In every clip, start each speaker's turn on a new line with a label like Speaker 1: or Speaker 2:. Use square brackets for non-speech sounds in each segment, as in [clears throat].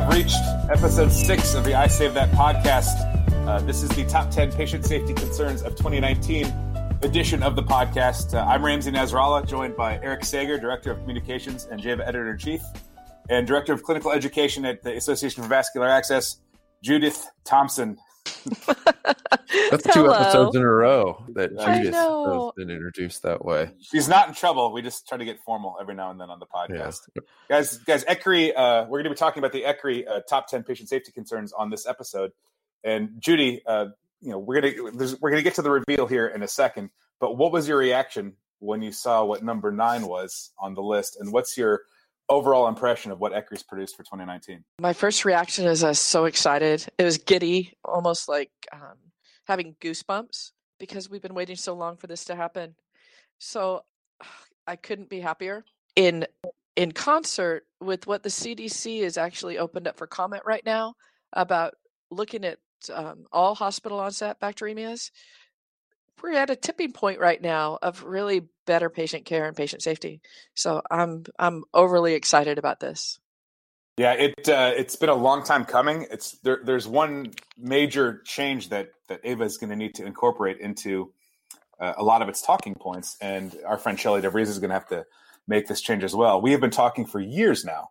Speaker 1: have reached episode six of the I Save That podcast. Uh, this is the top 10 patient safety concerns of 2019 edition of the podcast. Uh, I'm Ramsey Nasrallah, joined by Eric Sager, Director of Communications and JAVA Editor in Chief, and Director of Clinical Education at the Association for Vascular Access, Judith Thompson.
Speaker 2: That's [laughs] two
Speaker 3: Hello.
Speaker 2: episodes in a row that
Speaker 1: I
Speaker 2: Judith has been introduced that way.
Speaker 1: She's not in trouble. We just try to get formal every now and then on the podcast.
Speaker 2: Yeah.
Speaker 1: guys guys ECRI, uh, we're going to be talking about the ECRI uh, top 10 patient safety concerns on this episode and judy uh, you know we're going to we're going to get to the reveal here in a second but what was your reaction when you saw what number nine was on the list and what's your overall impression of what ECRI's produced for 2019
Speaker 3: My first reaction is I was so excited. It was giddy, almost like um, having goosebumps because we've been waiting so long for this to happen. So I couldn't be happier. In in concert with what the CDC is actually opened up for comment right now about looking at um, all hospital onset bacteremias, we're at a tipping point right now of really better patient care and patient safety. So I'm I'm overly excited about this.
Speaker 1: Yeah, it uh, it's been a long time coming. It's there, there's one major change that that Ava is going to need to incorporate into uh, a lot of its talking points, and our friend Shelley DeVries is going to have to make this change as well. We have been talking for years now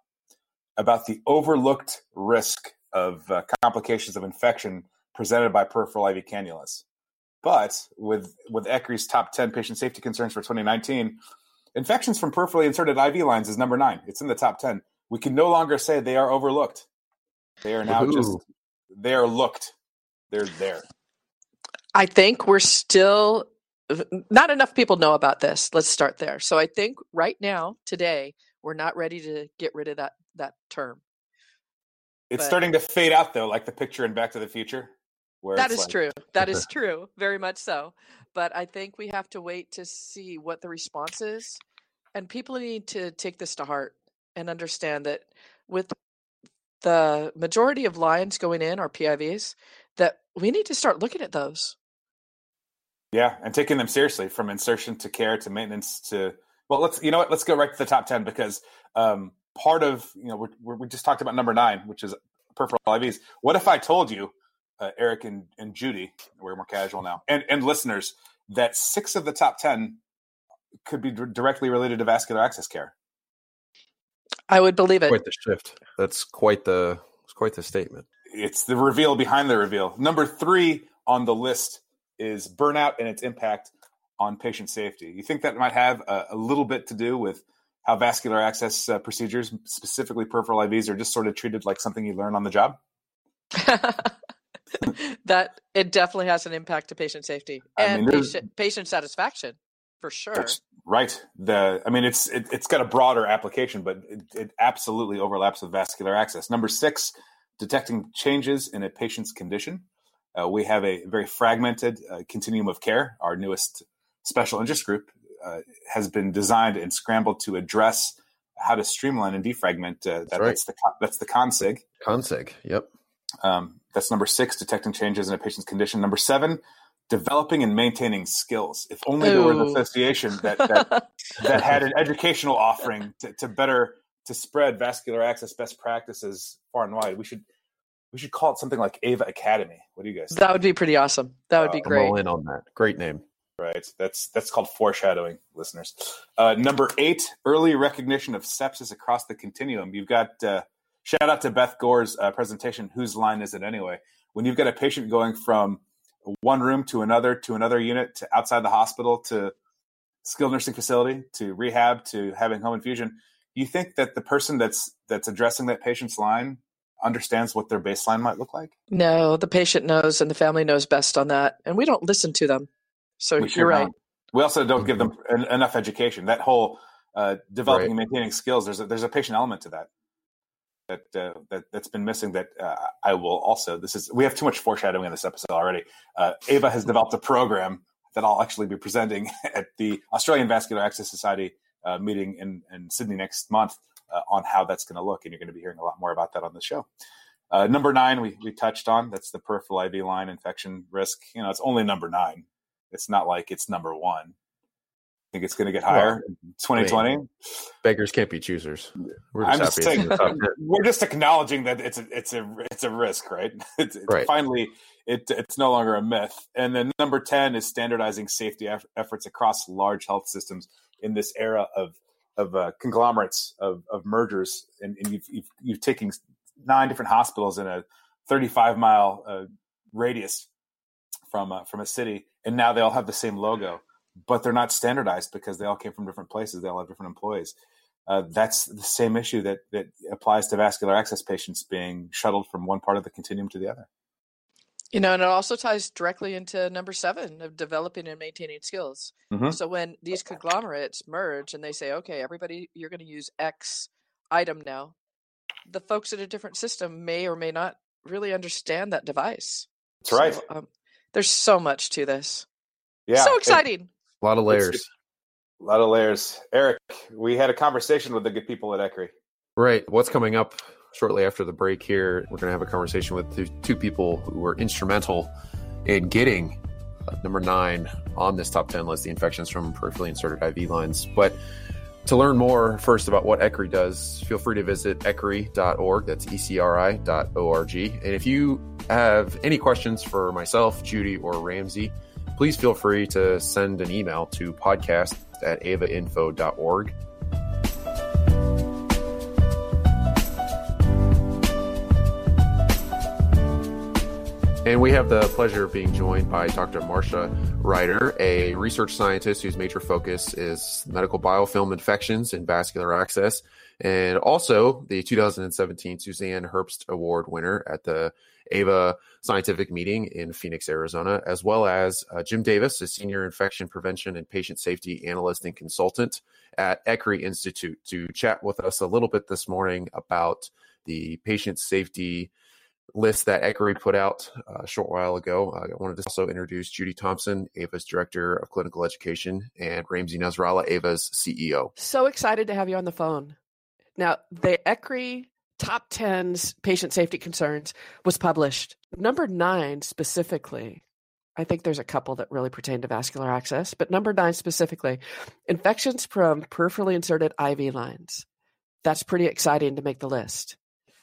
Speaker 1: about the overlooked risk of uh, complications of infection presented by peripheral IV cannulas. But with with ECRI's top 10 patient safety concerns for 2019, infections from peripherally inserted IV lines is number nine. It's in the top 10 we can no longer say they are overlooked. They are now just they are looked. They're there.
Speaker 3: I think we're still not enough people know about this. Let's start there. So I think right now, today, we're not ready to get rid of that that term.
Speaker 1: It's
Speaker 3: But-
Speaker 1: starting to fade out though, like the picture in Back to the Future.
Speaker 3: That
Speaker 1: like-
Speaker 3: true. That is [laughs] true. Very much so. But I think we have to wait to see what the response is. And people need to take this to heart and understand that with the majority of lines going in are PIVs, that we need to start looking at those.
Speaker 1: Yeah, and taking them seriously from insertion to care to maintenance to well, let's you know what, let's go right to the top ten because um, part of you know we're, we're, we just talked about number nine, which is peripheral IVs. What if I told you, uh, Eric and, and Judy, we're more casual now, and and listeners, that six of the top ten could be dir- directly related to vascular access care.
Speaker 3: I would believe it.
Speaker 2: Quite the shift. That's quite the it's quite the statement.
Speaker 1: it's the reveal behind the reveal. Number three on the list is burnout and its impact on patient safety. You think that might have a, a little bit to do with how vascular access uh, procedures, specifically peripheral IVs, are just sort of treated like something you learn on the job? [laughs] [laughs]
Speaker 3: that it definitely has an impact to patient safety
Speaker 1: I
Speaker 3: and
Speaker 1: mean,
Speaker 3: patient, patient satisfaction for sure.
Speaker 1: That's right. The I mean, it's it, it's got a broader application, but it, it absolutely overlaps with vascular access. Number six, detecting changes in a patient's condition. Uh, we have a very fragmented uh, continuum of care. Our newest special interest group uh, has been designed and scrambled to address how to streamline and defragment. Uh, that,
Speaker 2: right.
Speaker 1: That's the con- that's the consig.
Speaker 2: Consig. Yep.
Speaker 1: Um, that's number six, detecting changes in a patient's condition. Number seven, developing and maintaining skills. If only there were an association that that, [laughs] that had an educational offering to, to better to spread vascular access best practices far and wide. We should we should call it something like Ava Academy. What do you guys think?
Speaker 3: that would be pretty awesome. That would be
Speaker 1: Uh,
Speaker 2: I'm
Speaker 3: great.
Speaker 2: all in on that. Great name.
Speaker 1: Right. That's that's called foreshadowing, listeners. Uh, number eight, early recognition of sepsis across the continuum. You've got uh, shout out to Beth Gore's uh, presentation. Whose line is it anyway? When you've got a patient going from one room to another to another unit to outside the hospital to skilled nursing facility to rehab to having home infusion, you think that the person that's that's addressing that patient's line understands what their baseline might look like?
Speaker 3: No, the patient knows and the family knows best on that, and we don't listen to them. So
Speaker 1: We
Speaker 3: you're right.
Speaker 1: don't. We also don't give them en- enough education. That whole uh, developing
Speaker 2: Right.
Speaker 1: and maintaining skills. There's a, there's a patient element to that that uh, that that's been missing. That uh, I will also. This is we have too much foreshadowing in this episode already. Uh, Ava has developed a program that I'll actually be presenting [laughs] at the Australian Vascular Access Society uh, meeting in, in Sydney next month uh, on how that's going to look, and you're going to be hearing a lot more about that on the show. Uh, number nine, we, we touched on that's the peripheral IV line infection risk. You know, it's only number nine. It's not like it's number one. Think it's going to get higher in 2020.
Speaker 2: Beggars can't be choosers.
Speaker 1: We're just, I'm just saying, we're just acknowledging that it's a it's a it's a risk, right? [laughs] It's, it's right. Finally, it, it's no longer a myth. And then number ten is standardizing safety eff- efforts across large health systems in this era of of uh, conglomerates of, of mergers, and, and you've, you've you've taken nine different hospitals in a 35 mile uh, radius from uh, from a city, and now they all have the same logo but they're not standardized because they all came from different places. They all have different employees. Uh, that's the same issue that that applies to vascular access patients being shuttled from one part of the continuum to the other.
Speaker 3: You know, and it also ties directly into number seven of developing and maintaining skills. Mm-hmm. So when these conglomerates merge and they say, okay, everybody, you're going to use X item now, the folks at a different system may or may not really understand that device.
Speaker 1: That's right. Um,
Speaker 3: there's so much to this. Yeah. So exciting. It,
Speaker 2: a lot of layers.
Speaker 1: A lot of layers. Eric, we had a conversation with the good people at ECRI.
Speaker 2: Right. What's coming up shortly after the break here? We're going to have a conversation with two people who were instrumental in getting uh, number nine on this top 10 list, the infections from peripherally inserted IV lines. But to learn more first about what ECRI does, feel free to visit ecri.org. That's E-C-R-I.org. And if you have any questions for myself, Judy, or Ramsey, please feel free to send an email to podcast at avainfo.org. And we have the pleasure of being joined by Dr. Marcia Ryder, a research scientist whose major focus is medical biofilm infections and vascular access, and also the 2017 Suzanne Herbst Award winner at the AVA scientific meeting in Phoenix, Arizona, as well as uh, Jim Davis, a senior infection prevention and patient safety analyst and consultant at ECRI Institute, to chat with us a little bit this morning about the patient safety list that ECRI put out uh, a short while ago. Uh, I wanted to also introduce Judy Thompson, AVA's Director of Clinical Education, and Ramsey Nasrallah, AVA's CEO.
Speaker 3: So excited to have you on the phone. Now, the ECRI top 10's patient safety concerns was published. Number nine specifically, I think there's a couple that really pertain to vascular access, but number nine specifically, infections from peripherally inserted IV lines. That's pretty exciting to make the list.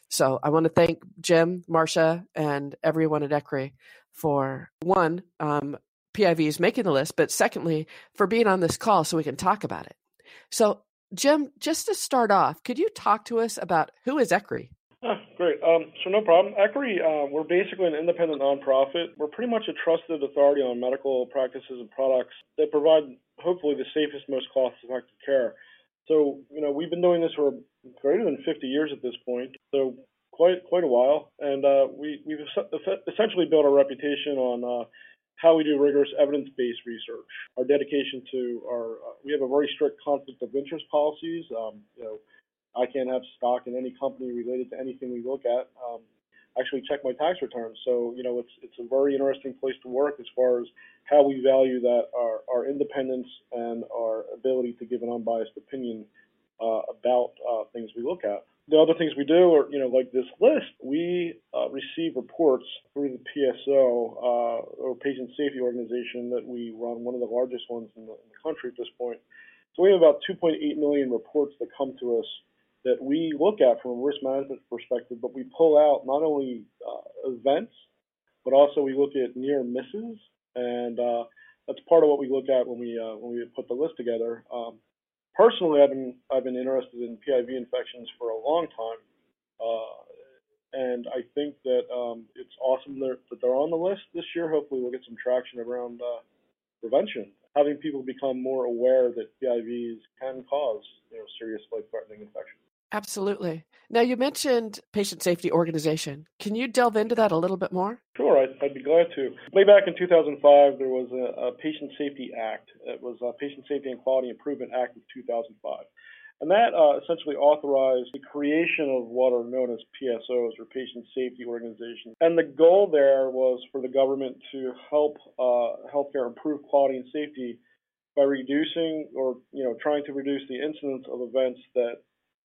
Speaker 3: So I want to thank Jim, Marcia, and everyone at ECRI for one, um, PIVs making the list, but secondly, for being on this call so we can talk about it. So Jim, just to start off, could you talk to us about who is ECRI?
Speaker 4: Ah, great. Um, so no problem. ECRI, uh, we're basically an independent nonprofit. We're pretty much a trusted authority on medical practices and products that provide hopefully the safest, most cost-effective care. So you know we've been doing this for greater than 50 years at this point. So quite quite a while, and uh, we we've essentially built our reputation on uh, how we do rigorous evidence-based research. Our dedication to our, uh, we have a very strict conflict of interest policies. Um, you know, I can't have stock in any company related to anything we look at. Um, actually check my tax returns. So, you know, it's it's a very interesting place to work as far as how we value that our, our independence and our ability to give an unbiased opinion uh, about uh, things we look at the other things we do are, you know, like this list, we uh, receive reports through the PSO, uh, or Patient Safety Organization, that we run, one of the largest ones in the, in the country at this point. So we have about 2.8 million reports that come to us that we look at from a risk management perspective, but we pull out not only uh, events, but also we look at near misses, and uh, that's part of what we look at when we uh, when we put the list together. Um, personally, I've been I've been interested in PIV infections for a long time, uh, and I think that um, it's awesome that, that they're on the list this year. Hopefully, we'll get some traction around uh, prevention, having people become more aware that PIVs can cause you know serious life-threatening infections.
Speaker 3: Absolutely. Now, you mentioned patient safety organization. Can you delve into that a little bit more?
Speaker 4: Sure, I'd, I'd be glad to. Way back in 2005, there was a, a, Patient Safety Act. It was a Patient Safety and Quality Improvement Act of 2005. And that uh, essentially authorized the creation of what are known as PSOs, or Patient Safety Organizations. And the goal there was for the government to help uh, healthcare improve quality and safety by reducing or you know trying to reduce the incidence of events that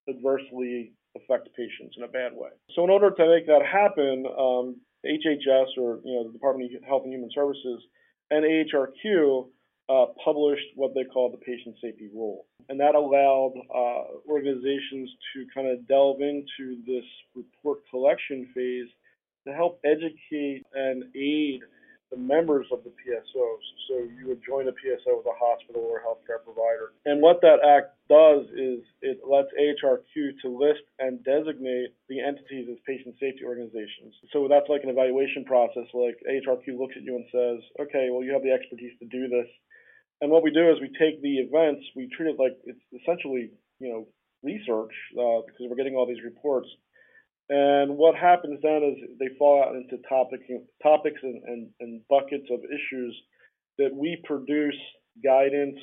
Speaker 4: adversely affect patients in a bad way. So in order to make that happen, um, HHS or you know the Department of Health and Human Services and AHRQ uh, published what they call the patient safety rule. And that allowed uh, organizations to kind of delve into this report collection phase to help educate and aid the members of the PSOs. So you would join a PSO with a hospital or healthcare provider. And what that act does is it lets AHRQ to list and designate the entities as patient safety organizations. So that's like an evaluation process. Like AHRQ looks at you and says, okay, well, you have the expertise to do this. And what we do is we take the events, we treat it like it's essentially, you know, research uh, because we're getting all these reports and what happens then is they fall out into topic, topics and, and, and buckets of issues that we produce guidance,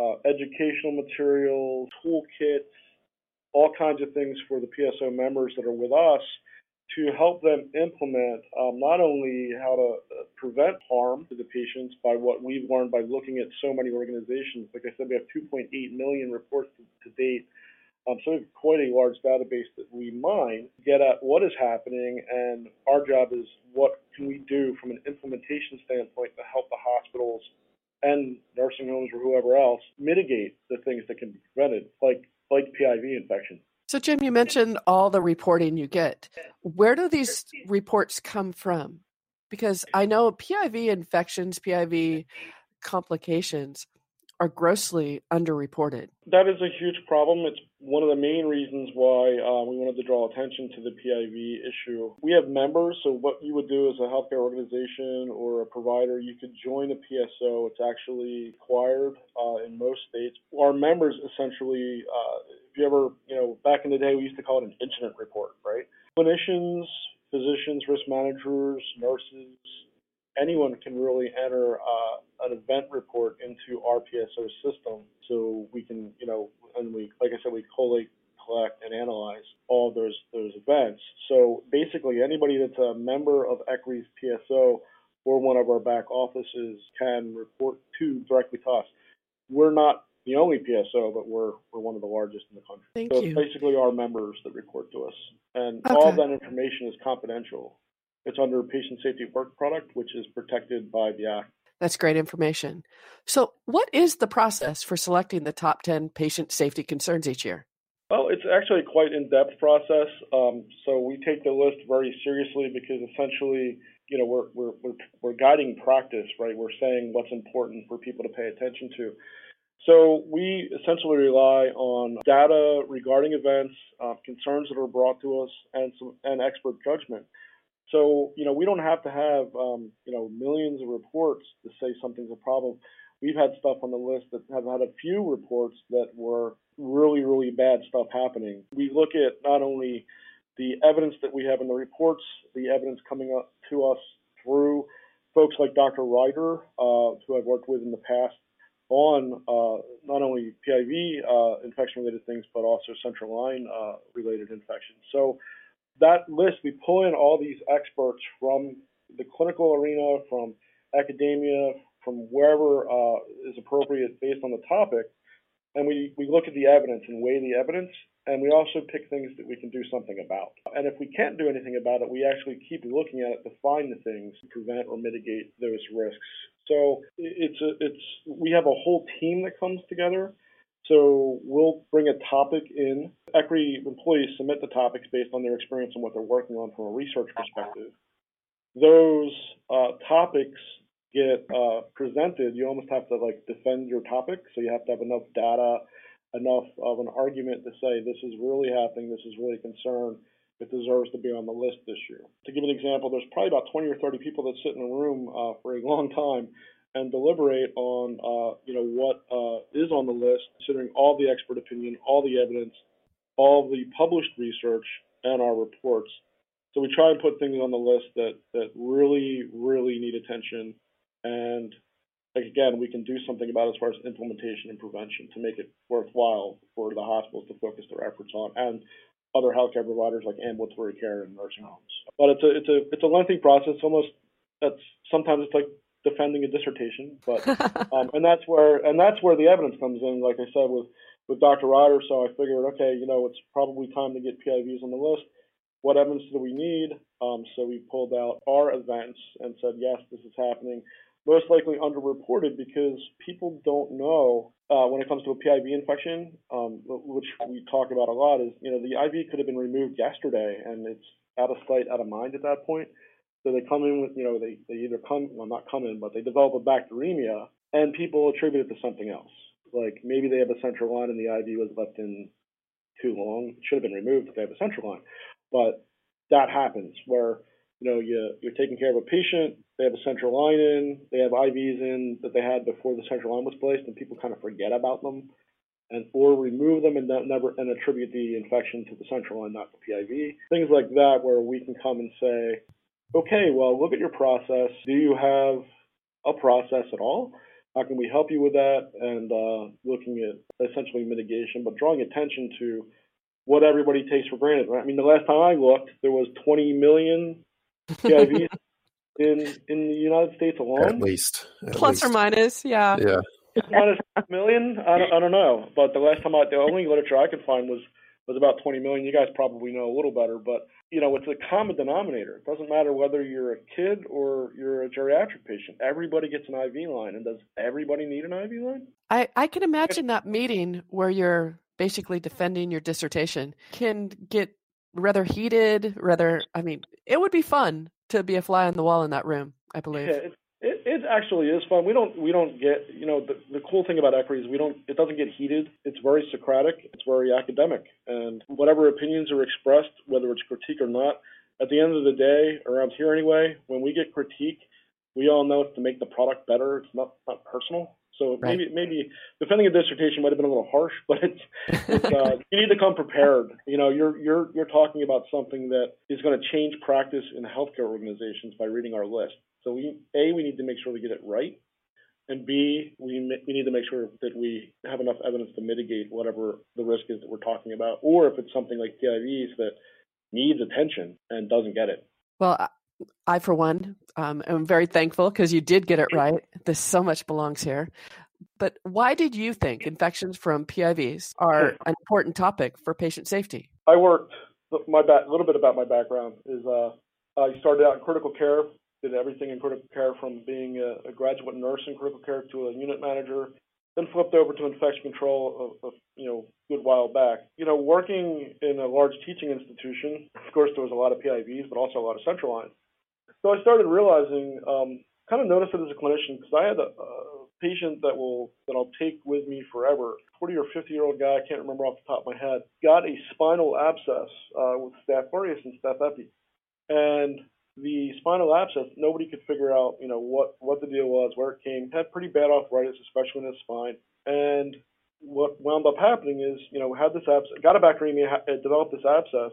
Speaker 4: uh, educational materials, toolkits, all kinds of things for the PSO members that are with us to help them implement um, not only how to uh, prevent harm to the patients by what we've learned by looking at so many organizations. Like I said, we have 2.8 million reports to, to date um, so we have quite a large database that we mine, get at what is happening, and our job is what can we do from an implementation standpoint to help the hospitals and nursing homes or whoever else mitigate the things that can be prevented, like like PIV infection.
Speaker 3: So, Jim, you mentioned all the reporting you get. Where do these reports come from? Because I know PIV infections, PIV complications are grossly underreported.
Speaker 4: That is a huge problem. It's one of the main reasons why uh, we wanted to draw attention to the PIV issue. We have members, so what you would do as a healthcare organization or a provider, you could join a PSO. It's actually required uh, in most states. Our members essentially, uh, if you ever, you know, back in the day, we used to call it an incident report, right? Clinicians, physicians, risk managers, nurses, anyone can really enter uh, an event report into our PSO system. So we can, you know, and we, like I said, we collate, collect, and analyze all those those events. So basically, anybody that's a member of ECRI's PSO or one of our back offices can report to directly to us. We're not the only PSO, but we're we're one of the largest in the country.
Speaker 3: Thank
Speaker 4: so
Speaker 3: you.
Speaker 4: it's basically our members that report to us, and
Speaker 3: Okay.
Speaker 4: all that information is confidential. It's under patient safety work product, which is protected by the act.
Speaker 3: That's great information. So, what is the process for selecting the top 10 patient safety concerns each year?
Speaker 4: Well, it's actually quite in-depth process. Um, so we take the list very seriously because essentially, you know, we're, we're, we're, we're guiding practice, right? We're saying what's important for people to pay attention to. So we essentially rely on data regarding events, uh, concerns that are brought to us, and some and expert judgment. So you know, we don't have to have um, you know millions of reports to say something's a problem. We've had stuff on the list that have had a few reports that were really, really bad stuff happening. We look at not only the evidence that we have in the reports, the evidence coming up to us through folks like Dr. Ryder, uh, who I've worked with in the past, on uh, not only PIV uh, infection related things, but also central line uh, related infections. So that list, we pull in all these experts from the clinical arena, from academia, from wherever uh, is appropriate based on the topic, and we, we look at the evidence and weigh the evidence, and we also pick things that we can do something about. And if we can't do anything about it, we actually keep looking at it to find the things to prevent or mitigate those risks. So it's a, it's we have a whole team that comes together. So we'll bring a topic in. ECRI employees submit the topics based on their experience and what they're working on from a research perspective. Those uh, topics get uh, presented. You almost have to like defend your topic. So you have to have enough data, enough of an argument to say this is really happening. This is really a concern. It deserves to be on the list this year. To give an example, there's probably about 20 or 30 people that sit in a room uh, for a long time and deliberate on uh, you know what uh, is on the list, considering all the expert opinion, all the evidence, all the published research, and our reports. So we try and put things on the list that that really really need attention, and like again, we can do something about it as far as implementation and prevention to make it worthwhile for the hospitals to focus their efforts on, and other healthcare providers like ambulatory care and nursing homes. But it's a it's a it's a lengthy process. Almost that's sometimes it's like defending a dissertation, but [laughs] um, and that's where and that's where the evidence comes in. Like I said with with Dr. Ryder, so I figured, okay, you know, it's probably time to get PIVs on the list. What evidence do we need? Um, so we pulled out our events and said, yes, this is happening. most likely underreported because people don't know uh, when it comes to a PIV infection, um, which we talk about a lot, is you know the IV could have been removed yesterday and it's out of sight, out of mind at that point. So they come in with you know they, they either come well not come in but they develop a bacteremia and people attribute it to something else. Like maybe they have a central line and the IV was left in too long. It should have been removed if they have a central line. But that happens where you know you you're taking care of a patient, they have a central line in, they have IVs in that they had before the central line was placed, and people kind of forget about them, and or remove them and never and attribute the infection to the central line, not the PIV. Things like that, where we can come and say, okay, well, look at your process. Do you have a process at all? How can we help you with that? And uh, looking at essentially mitigation, but drawing attention to what everybody takes for granted. I mean, the last time I looked, there was 20 million PIVs [laughs] in in the United States alone.
Speaker 2: At least,
Speaker 3: at plus
Speaker 2: least.
Speaker 3: or minus, yeah,
Speaker 2: yeah,
Speaker 4: minus a million. I don't, I don't know, but the last time I, the only literature I could find was was about 20 million. You guys probably know a little better, but you know, it's a common denominator. It doesn't matter whether you're a kid or you're a geriatric patient. Everybody gets an IV line, and does everybody need an IV line?
Speaker 3: I I can imagine that meeting where you're basically defending your dissertation can get rather heated, rather I mean, it would be fun to be a fly on the wall in that room, I believe.
Speaker 4: Yeah, it, it, it actually is fun. We don't we don't get you know the, the cool thing about ECRI is we don't it doesn't get heated. It's very Socratic. It's very academic, and whatever opinions are expressed, whether it's critique or not, at the end of the day, around here anyway, when we get critique, we all know it's to make the product better. It's not not personal. So right. maybe maybe defending a dissertation might have been a little harsh, but it's, it's uh, [laughs] you need to come prepared. You know, you're you're you're talking about something that is going to change practice in healthcare organizations by reading our list. So we a we need to make sure we get it right, and b we we need to make sure that we have enough evidence to mitigate whatever the risk is that we're talking about, or if it's something like PIVs that needs attention and doesn't get it.
Speaker 3: Well, I, for one, um, am very thankful because you did get it right. This so much belongs here. But why did you think infections from PIVs are an important topic for patient safety?
Speaker 4: I worked my a little bit about my background is uh, I started out in critical care, did everything in critical care from being a, a graduate nurse in critical care to a unit manager, then flipped over to infection control a, a, you know good while back. You know, working in a large teaching institution, of course there was a lot of PIVs, but also a lot of central lines. So I started realizing, um, kind of noticed it as a clinician because I had a, a patient that will that I'll take with me forever. 40 or 50 year old guy, I can't remember off the top of my head, got a spinal abscess uh, with staph aureus and staph epi, and the spinal abscess, nobody could figure out, you know, what what the deal was, where it came. Had pretty bad arthritis, especially in his spine. And what wound up happening is, you know, had this abscess, got a bacteremia, developed this abscess,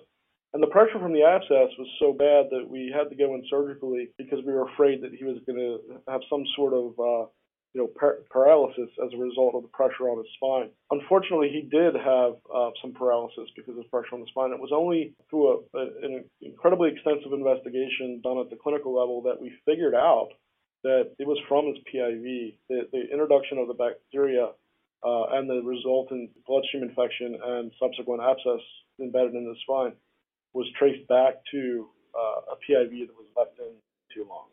Speaker 4: and the pressure from the abscess was so bad that we had to go in surgically because we were afraid that he was going to have some sort of uh, you know par- paralysis as a result of the pressure on his spine. Unfortunately, he did have uh, some paralysis because of pressure on the spine. It was only through a, a, an incredibly extensive investigation done at the clinical level that we figured out that it was from his PIV. The, the introduction of the bacteria uh, and the resultant bloodstream infection and subsequent abscess embedded in the spine was traced back to uh, a PIV that was left in too long.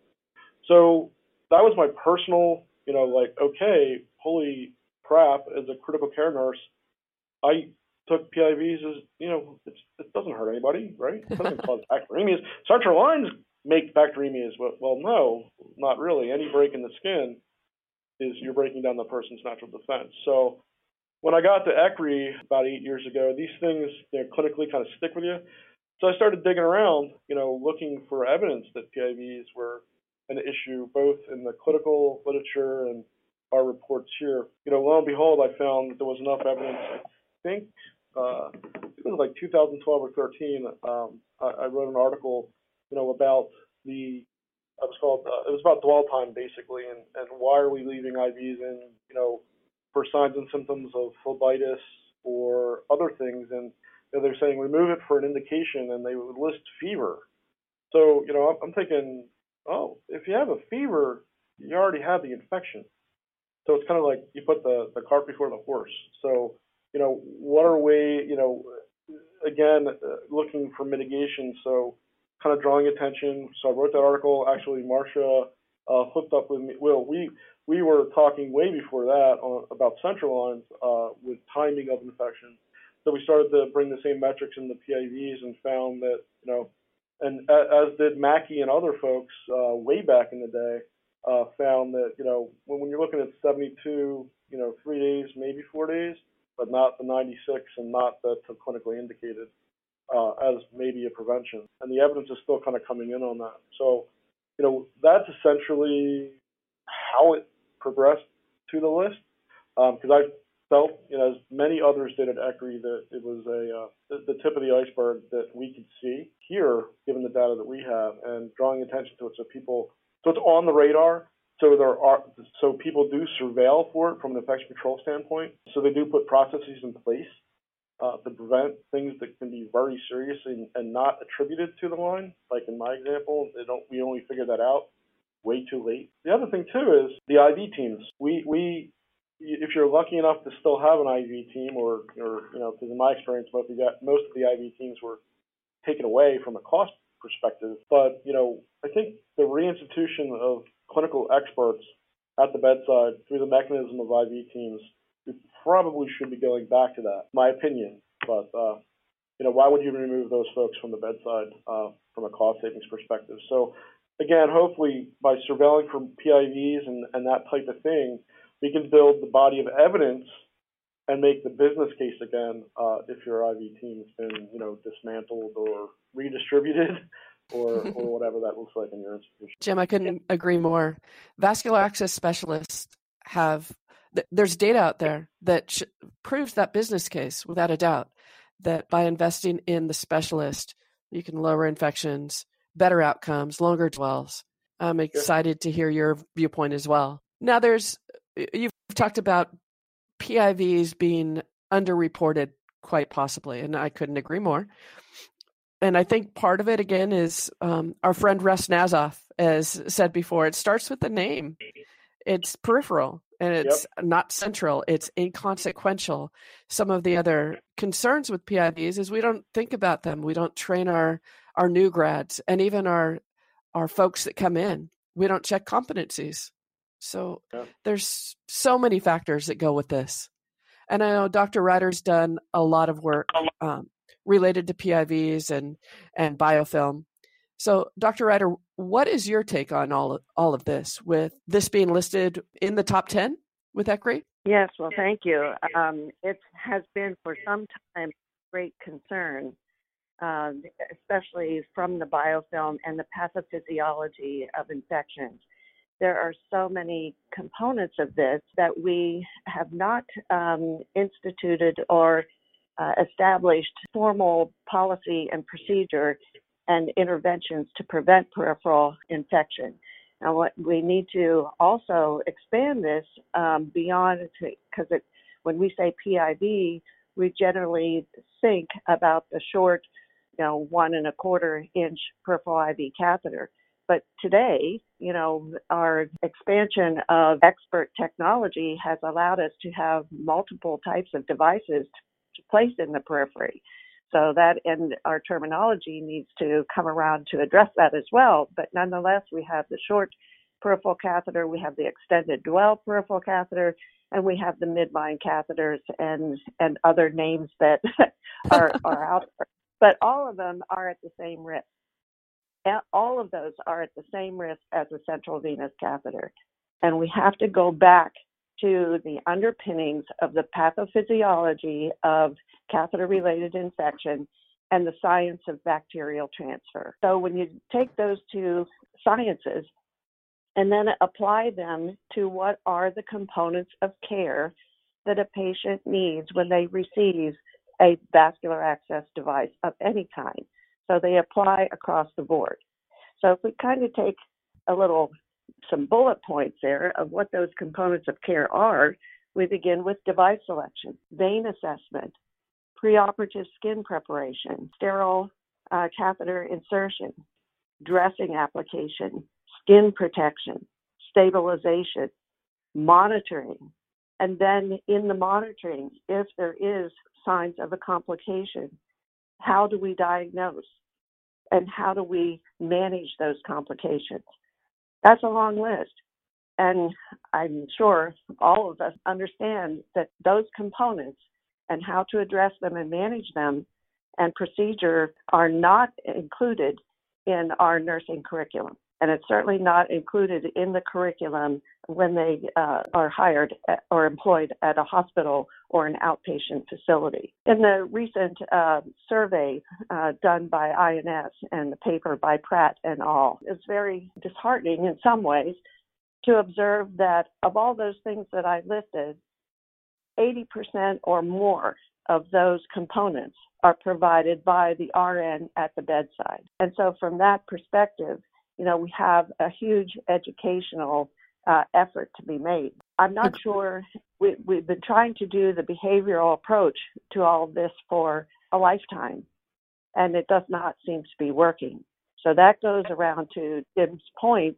Speaker 4: So that was my personal, you know, like, okay, holy crap, as a critical care nurse, I took PIVs as, you know, it doesn't hurt anybody, right? It doesn't cause [laughs] bacteremias. Central lines make bacteremias. Well, well, no, not really. Any break in the skin is you're breaking down the person's natural defense. So when I got to ECRI about eight years ago, these things, you know, clinically kind of stick with you. So I started digging around, you know, looking for evidence that PIVs were an issue both in the clinical literature and our reports here. You know, lo and behold, I found that there was enough evidence. I think uh, it was like 2012 or 13. Um, I, I, wrote an article, you know, about the it was called uh, it was about dwell time basically, and and why are we leaving IVs in, you know, for signs and symptoms of phlebitis or other things, and know, they're saying remove it for an indication, and they would list fever. So you know, I'm thinking, oh, if you have a fever, you already have the infection. So it's kind of like you put the the cart before the horse. So you know, what are we, you know, again, uh, looking for mitigation. So kind of drawing attention. So I wrote that article. Actually, Marcia uh, hooked up with me. Well, we we were talking way before that on, about central lines uh, with timing of infection. So we started to bring the same metrics in the PIVs and found that you know, and as did Maki and other folks uh, way back in the day, uh, found that you know when, when you're looking at 72, you know, three days, maybe four days, but not the 96 and not the clinically indicated uh, as maybe a prevention. And the evidence is still kind of coming in on that. So, you know, that's essentially how it progressed to the list. Because um, I felt, you know, as many others did at ECRI, that it was a uh, the, the, tip of the iceberg that we could see here, given the data that we have, and drawing attention to it so people, so it's on the radar. So there are, so people do surveil for it from an infection control standpoint. So they do put processes in place uh, to prevent things that can be very serious and, and not attributed to the line. Like in my example, they don't. We only figured that out way too late. The other thing too is the IV teams. We we if you're lucky enough to still have an IV team, or or you know, because in my experience, most of the most of the IV teams were taken away from a cost perspective. But you know, I think the reinstitution of clinical experts at the bedside through the mechanism of IV teams we probably should be going back to that, my opinion. But uh, you know, why would you remove those folks from the bedside uh, from a cost savings perspective? So again, hopefully by surveilling for PIVs and, and that type of thing, we can build the body of evidence and make the business case again uh, if your IV team has been, you know, dismantled or redistributed [laughs] or, or [laughs] whatever that looks like in your institution.
Speaker 3: Jim, I couldn't agree more. Vascular access specialists have there's data out there that sh- proves that business case without a doubt that by investing in the specialist, you can lower infections, better outcomes, longer dwells. I'm excited to hear your viewpoint as well. Now, there's you've talked about PIVs being underreported, quite possibly, and I couldn't agree more. And I think part of it again is um, our friend Russ Nassof, as said before. It starts with the name. It's peripheral and it's yep. not central it's inconsequential some of the other concerns with pivs is we don't think about them we don't train our our new grads and even our our folks that come in we don't check competencies so yep. there's so many factors that go with this and i know dr ryder's done a lot of work um, related to pivs and and biofilm so, Dr. Ryder, what is your take on all of, all of this, with this being listed in the top 10 with ECRI?
Speaker 5: Yes, well, thank you. Um, it has been for some time great concern, uh, especially from the biofilm and the pathophysiology of infections. There are so many components of this that we have not um, instituted or uh, established formal policy and procedure and interventions to prevent peripheral infection. Now, what we need to also expand this um, beyond because when we say PIV, we generally think about the short, you know, one and a quarter inch peripheral IV catheter. But today, you know, our expansion of expert technology has allowed us to have multiple types of devices to place in the periphery. So that and our terminology needs to come around to address that as well. But nonetheless, we have the short peripheral catheter, we have the extended dwell peripheral catheter, and we have the midline catheters and and other names that [laughs] are are out there. But all of them are at the same risk. All of those are at the same risk as a central venous catheter. And we have to go back to the underpinnings of the pathophysiology of catheter related infection and the science of bacterial transfer. So when you take those two sciences and then apply them to what are the components of care that a patient needs when they receive a vascular access device of any kind. So they apply across the board. So if we kind of take a little some bullet points there of what those components of care are, we begin with device selection, vein assessment, preoperative skin preparation, sterile uh, catheter insertion, dressing application, skin protection, stabilization, monitoring. And then in the monitoring, if there is signs of a complication, how do we diagnose? And how do we manage those complications? That's a long list. And I'm sure all of us understand that those components and how to address them and manage them and procedure are not included in our nursing curriculum. And it's certainly not included in the curriculum when they uh, are hired at, or employed at a hospital or an outpatient facility. In the recent uh, survey uh, done by INS and the paper by Pratt and all, it's very disheartening in some ways to observe that of all those things that I listed, 80% or more of those components are provided by the RN at the bedside. And so, from that perspective, you know, we have a huge educational uh, effort to be made. I'm not sure we, we've been trying to do the behavioral approach to all of this for a lifetime, and it does not seem to be working. So that goes around to Jim's point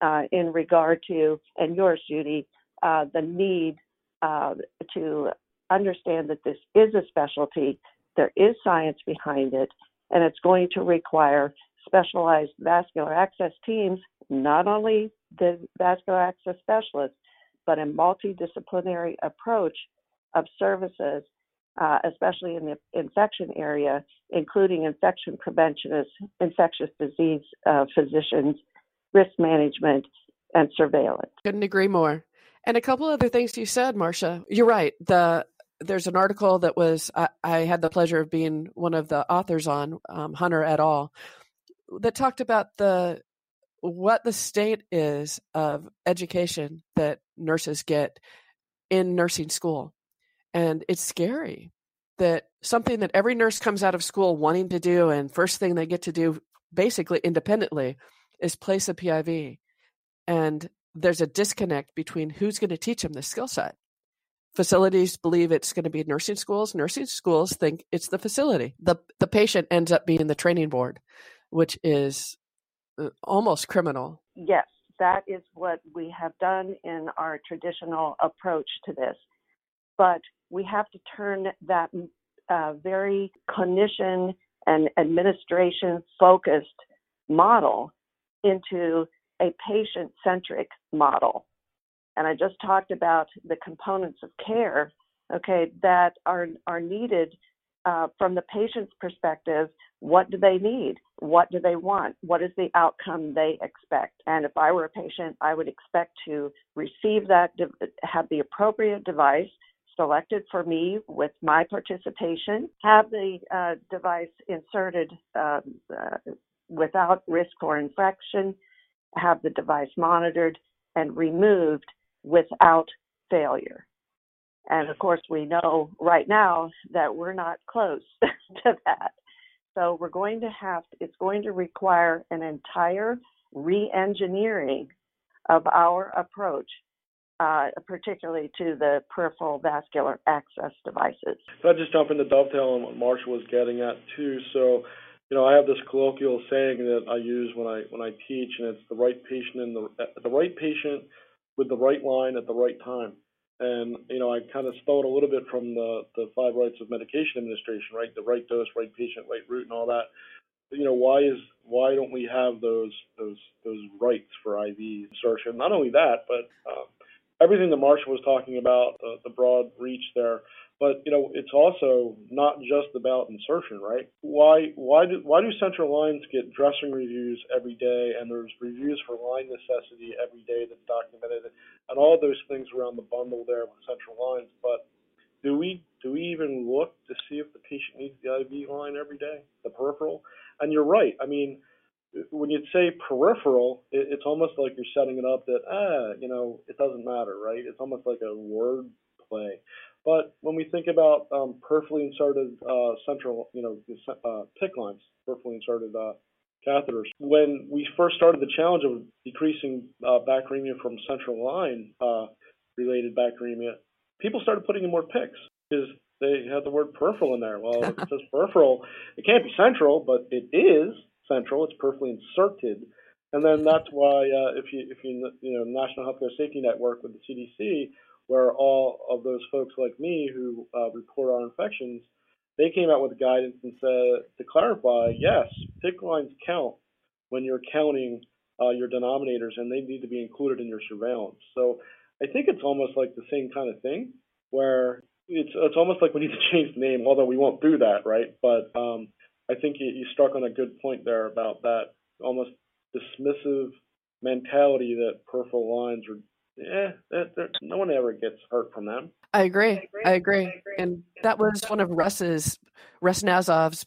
Speaker 5: uh, in regard to, and yours, Judy, uh, the need uh, to understand that this is a specialty, there is science behind it, and it's going to require specialized vascular access teams, not only the vascular access specialists, but a multidisciplinary approach of services, uh, especially in the infection area, including infection preventionists, infectious disease uh, physicians, risk management, and surveillance.
Speaker 3: Couldn't agree more. And a couple other things you said, Marcia. You're right. The there's an article that was I, I, had the pleasure of being one of the authors on um, Hunter et al. That talked about the what the state is of education that nurses get in nursing school, and it's scary that something that every nurse comes out of school wanting to do and first thing they get to do basically independently is place a PIV, and there's a disconnect between who's going to teach them the skill set. Facilities believe it's going to be nursing schools. Nursing schools think it's the facility. The the patient ends up being the training board which is uh, almost criminal.
Speaker 5: Yes that is what we have done in our traditional approach to this. But we have to turn that uh, very clinician and administration focused model into a patient centric model. And I just talked about the components of care, okay, that are are needed uh, from the patient's perspective. What do they need? What do they want? What is the outcome they expect? And if I were a patient, I would expect to receive that, have the appropriate device selected for me with my participation, have the uh, device inserted um, uh, without risk for infection, have the device monitored and removed without failure. And of course, we know right now that we're not close [laughs] to that. So we're going to have, it's going to require an entire re engineering of our approach, uh, particularly to the peripheral vascular access devices.
Speaker 4: Can I just jump in to dovetail on what Marcia was getting at, too? So, you know, I have this colloquial saying that I use when I when I teach, and it's the right patient in the the right patient with the right line at the right time. And you know, I kind of stole a little bit from the the five rights of medication administration, right? The right dose, right patient, right route, and all that. But, you know, why is why don't we have those those those rights for IV insertion? Not only that, but uh, everything that Marcia was talking about, uh, the broad reach there. But you know, it's also not just about insertion, right? Why why do why do central lines get dressing reviews every day, and there's reviews for line necessity every day that's documented, and all those things around the bundle there with central lines. But do we do we even look to see if the patient needs the IV line every day, the peripheral? And you're right. I mean, when you say peripheral, it, it's almost like you're setting it up that ah, you know, it doesn't matter, right? It's almost like a word play. But when we think about um, peripherally inserted uh, central, you know, uh, PICC lines, peripherally inserted uh, catheters, when we first started the challenge of decreasing uh, bacteremia from central line uh, related bacteremia, people started putting in more PICCs because they had the word peripheral in there. Well, if it says peripheral, it can't be central, but it is central. It's peripherally inserted. And then that's why uh, if you if you you know National Healthcare Safety Network with the CDC where all of those folks like me who uh, report our infections, they came out with guidance and said to clarify, yes, PICC lines count when you're counting uh, your denominators, and they need to be included in your surveillance. So I think it's almost like the same kind of thing, where it's it's almost like we need to [laughs] change the name, although we won't do that, right? But um, I think you, you struck on a good point there about that almost dismissive mentality that peripheral lines are yeah, no one ever gets hurt from them.
Speaker 3: I agree. I agree. I agree. And that was one of Russ's Russ Nassof's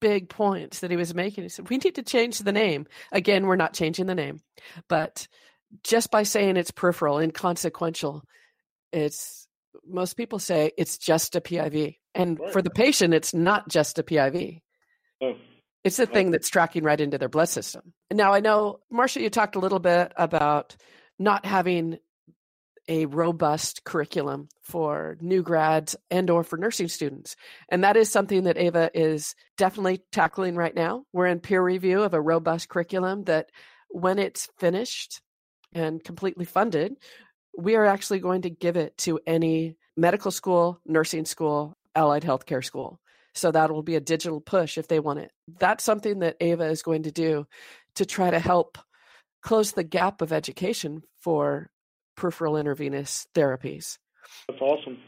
Speaker 3: big points that he was making. He said, We need to change the name. Again, we're not changing the name. But just by saying it's peripheral, inconsequential, it's most people say it's just a PIV. And for the patient, it's not just a PIV. Oh. It's the thing that's tracking right into their blood system. Now, I know, Marcia, you talked a little bit about not having a robust curriculum for new grads and or for nursing students. And that is something that ava is definitely tackling right now. We're in peer review of a robust curriculum that when it's finished and completely funded we are actually going to give it to any medical school nursing school allied healthcare school. So that will be a digital push if they want it. That's something that ava is going to do to try to help close the gap of education for peripheral intravenous therapies.
Speaker 4: That's awesome.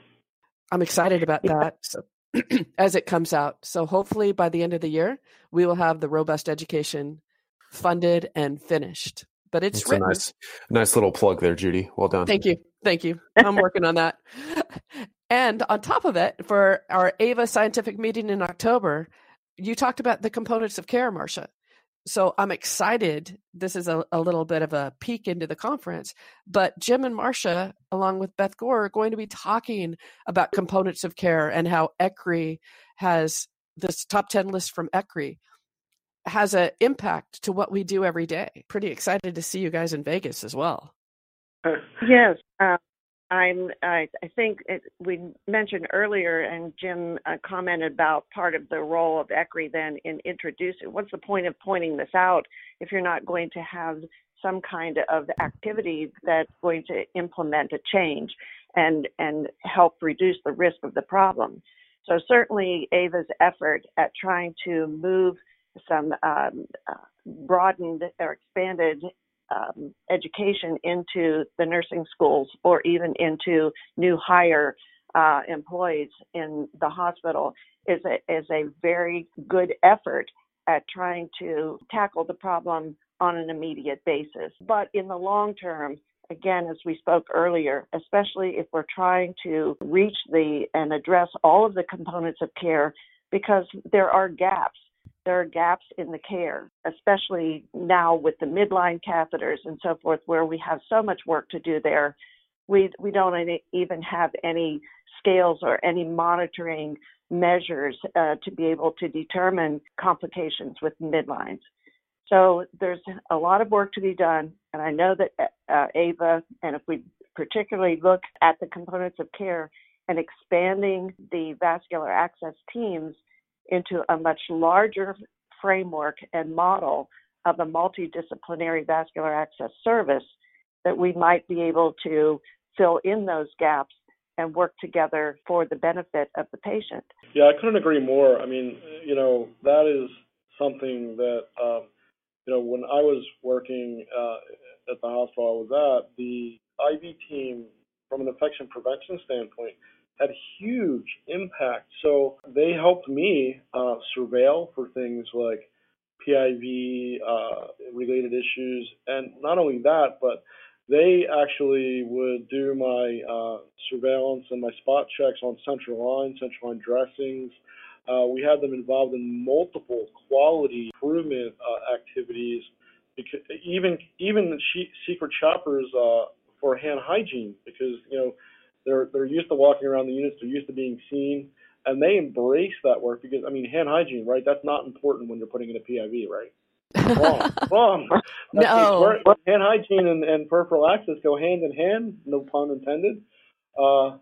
Speaker 3: I'm excited about [laughs] that. So [clears throat] as it comes out. So hopefully by the end of the year, we will have the robust education funded and finished. But it's
Speaker 2: That's a nice, nice little plug there, Judy. Well done.
Speaker 3: Thank you. Thank you. I'm [laughs] working on that. And on top of it, for our AVA scientific meeting in October, you talked about the components of care, Marcia so I'm excited. This is a, a, little bit of a peek into the conference, but Jim and Marcia, along with Beth Gore, are going to be talking about components of care and how ECRI has this top 10 list from ECRI has an impact to what we do every day. Pretty excited to see you guys in Vegas as well. [laughs]
Speaker 5: Yes. Uh, I'm, I, I think it, we mentioned earlier, and Jim uh, commented about part of the role of ECRI then in introducing. What's the point of pointing this out if you're not going to have some kind of activity that's going to implement a change and and help reduce the risk of the problem? So certainly, Ava's effort at trying to move some um, uh, broadened or expanded um, education into the nursing schools or even into new hire uh, employees in the hospital is a, is a very good effort at trying to tackle the problem on an immediate basis. But in the long term, again, as we spoke earlier, especially if we're trying to reach the and address all of the components of care, because there are gaps there are gaps in the care, especially now with the midline catheters and so forth, where we have so much work to do there. We we don't even have any scales or any monitoring measures uh, to be able to determine complications with midlines. So there's a lot of work to be done, and I know that uh, AVA, and if we particularly look at the components of care and expanding the vascular access teams into a much larger framework and model of a multidisciplinary vascular access service that we might be able to fill in those gaps and work together for the benefit of the patient.
Speaker 4: Yeah, I couldn't agree more. I mean, you know, that is something that, um, you know, when I was working uh, at the hospital I was at, the IV team, from an infection prevention standpoint, had huge impact. So they helped me uh, surveil for things like PIV uh, related issues, and not only that, but they actually would do my uh, surveillance and my spot checks on central line, central line dressings. Uh, we had them involved in multiple quality improvement uh, activities, even even secret shoppers uh, for hand hygiene, because you know they're they're used to walking around the units. They're used to being seen, and they embrace that work because I mean, hand hygiene, right? That's not important when you're putting in a PIV, right? wrong, [laughs] wrong. That's
Speaker 3: no,
Speaker 4: hand hygiene and, and peripheral access go hand in hand. No pun intended. Uh,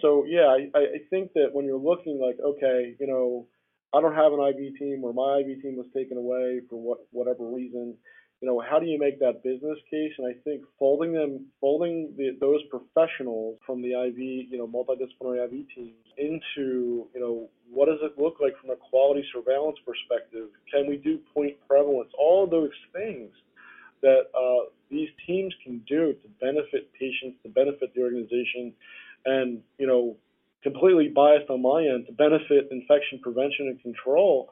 Speaker 4: so yeah, I, I think that when you're looking like, okay, you know, I don't have an IV team or my IV team was taken away for what whatever reason, you know, how do you make that business case? And I think folding them, folding the, those professionals from the IV, you know, multidisciplinary IV teams into, you know, what does it look like from a quality surveillance perspective? Can we do point prevalence? All of those things that uh, these teams can do to benefit patients, to benefit the organization, and you know, completely biased on my end to benefit infection prevention and control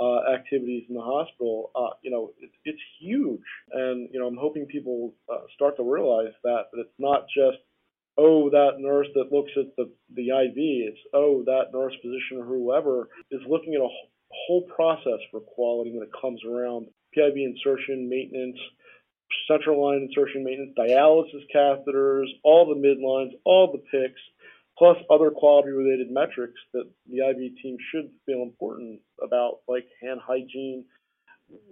Speaker 4: uh, activities in the hospital. Uh, you know, it's, it's huge, and you know, I'm hoping people uh, start to realize that that it's not just oh that nurse that looks at the the IV. It's oh that nurse physician or whoever is looking at a whole process for quality when it comes around PIV insertion, maintenance, central line insertion maintenance, dialysis catheters, all the midlines, all the PICCs, plus other quality related metrics that the IV team should feel important about, like hand hygiene.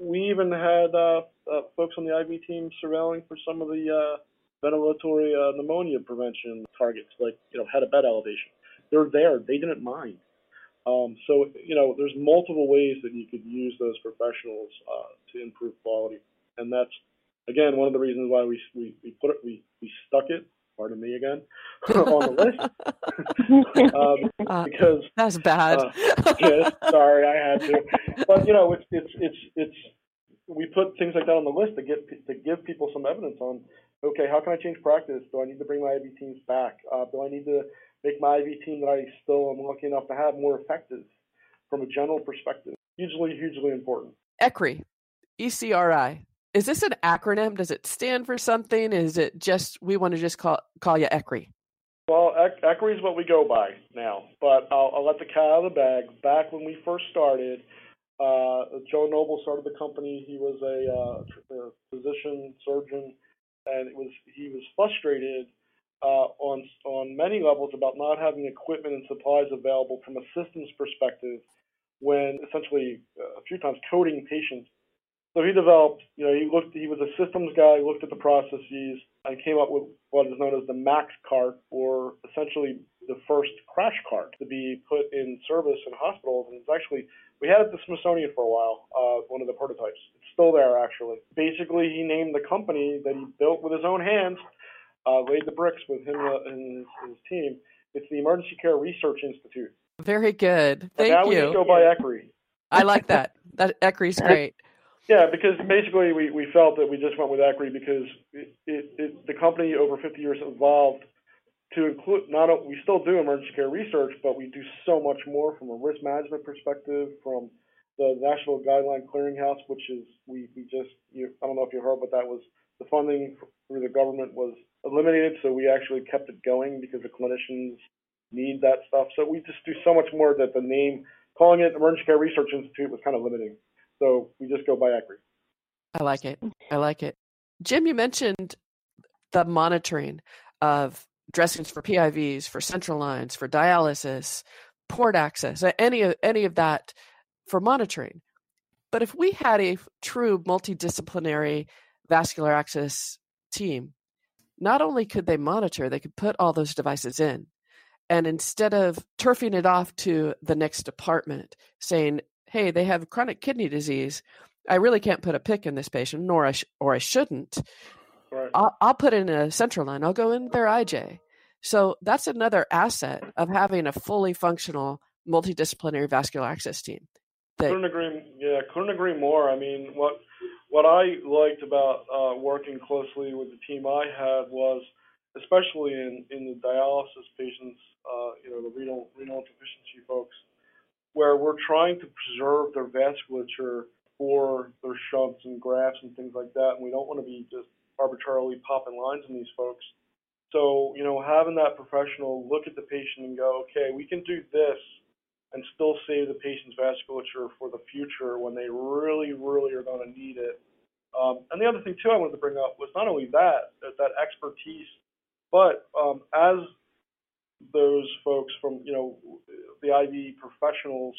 Speaker 4: We even had uh, uh, folks on the IV team surveilling for some of the uh, ventilatory uh, pneumonia prevention targets, like you know head of bed elevation. They're there; they didn't mind. Um, so you know, there's multiple ways that you could use those professionals uh, to improve quality, and that's again one of the reasons why we we, we put it we we stuck it. Pardon me again [laughs] on the list [laughs] um, uh, because
Speaker 3: that's bad.
Speaker 4: uh, yes, sorry, I had to. But you know, it's it's it's it's we put things like that on the list to get to give people some evidence on. Okay, how can I change practice? Do I need to bring my IV teams back? Uh, do I need to make my IV team that I still am lucky enough to have more effective from a general perspective. Hugely, hugely important.
Speaker 3: ECRI, ECRI. Is this an acronym? Does it stand for something? Is it just we want to just call call you ECRI?
Speaker 4: Well, ECRI is what we go by now, but I'll, I'll let the cat out of the bag. Back when we first started, uh, Joe Noble started the company. He was a, uh, a physician, surgeon, and it was he was frustrated uh, on on many levels about not having equipment and supplies available from a systems perspective when essentially uh, a few times coding patients. So he developed, you know, he looked, he was a systems guy, looked at the processes, and came up with what is known as the Max cart, or essentially the first crash cart to be put in service in hospitals. And it's actually, we had it at the Smithsonian for a while, uh, one of the prototypes. It's still there, actually. Basically, he named the company that he built with his own hands uh, laid the bricks with him uh, and his, his, team. It's the Emergency Care Research Institute.
Speaker 3: Very good. Thank
Speaker 4: now
Speaker 3: you.
Speaker 4: we just go by ECRI.
Speaker 3: I like that. That ECRI's [laughs] great.
Speaker 4: Yeah, because basically we, we felt that we just went with ECRI because it, it, it, the company over 50 years evolved to include not we still do emergency care research, but we do so much more from a risk management perspective, from the National Guideline Clearinghouse, which is we, we just you, I don't know if you heard, but that was the funding through the government was eliminated, so we actually kept it going because the clinicians need that stuff. So we just do so much more that the name, calling it Emergency Care Research Institute, was kind of limiting. So we just go by ECRI.
Speaker 3: I like it. I like it. Jim, you mentioned the monitoring of dressings for PIVs, for central lines, for dialysis, port access, any of any of that for monitoring. But if we had a true multidisciplinary vascular access team, not only could they monitor, they could put all those devices in. And instead of turfing it off to the next department, saying, hey, they have chronic kidney disease, I really can't put a PICC in this patient, nor I sh- or I shouldn't. Right. I'll, I'll put in a central line. I'll go in their IJ. So that's another asset of having a fully functional multidisciplinary vascular access team.
Speaker 4: That, couldn't agree. Yeah, couldn't agree more. I mean, what what I liked about uh, working closely with the team I had was, especially in, in the dialysis patients, uh, you know, the renal renal insufficiency folks, where we're trying to preserve their vasculature for their shunts and grafts and things like that, and we don't want to be just arbitrarily popping lines in these folks. So, you know, having that professional look at the patient and go, okay, we can do this and still save the patient's vasculature for the future when they really, really are going to need it. Um, and the other thing too I wanted to bring up was not only that that expertise, but um, as those folks from you know the IV professionals,